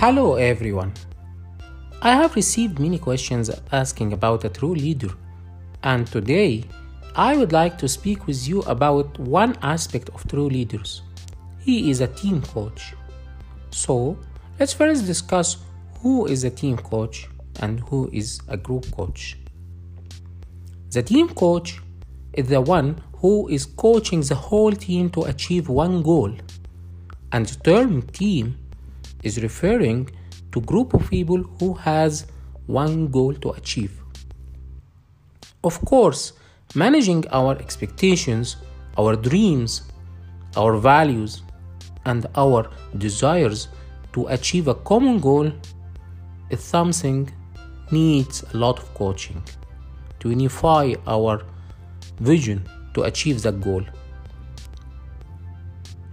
Hello everyone. I have received many questions asking about a true leader, and today I would like to speak with you about one aspect of true leaders. He is a team coach. So, let's first discuss who is a team coach and who is a group coach. The team coach is the one who is coaching the whole team to achieve one goal. And the term team is referring to group of people who has one goal to achieve. Of course, managing our expectations, our dreams, our values, and our desires to achieve a common goal is something needs a lot of coaching to unify our vision to achieve that goal.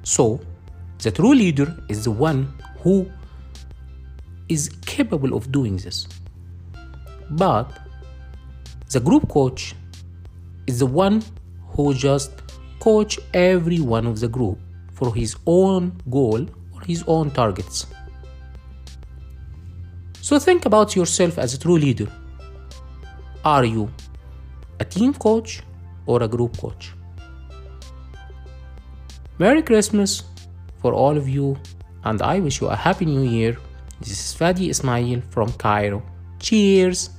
So, the true leader is the one who is capable of doing this. But the group coach is the one who just coach every one of the group for his own goal or his own targets. So think about yourself as a true leader. Are you a team coach or a group coach? Merry Christmas for all of you, and I wish you a happy new year. This is Fadi Ismail from Cairo. Cheers!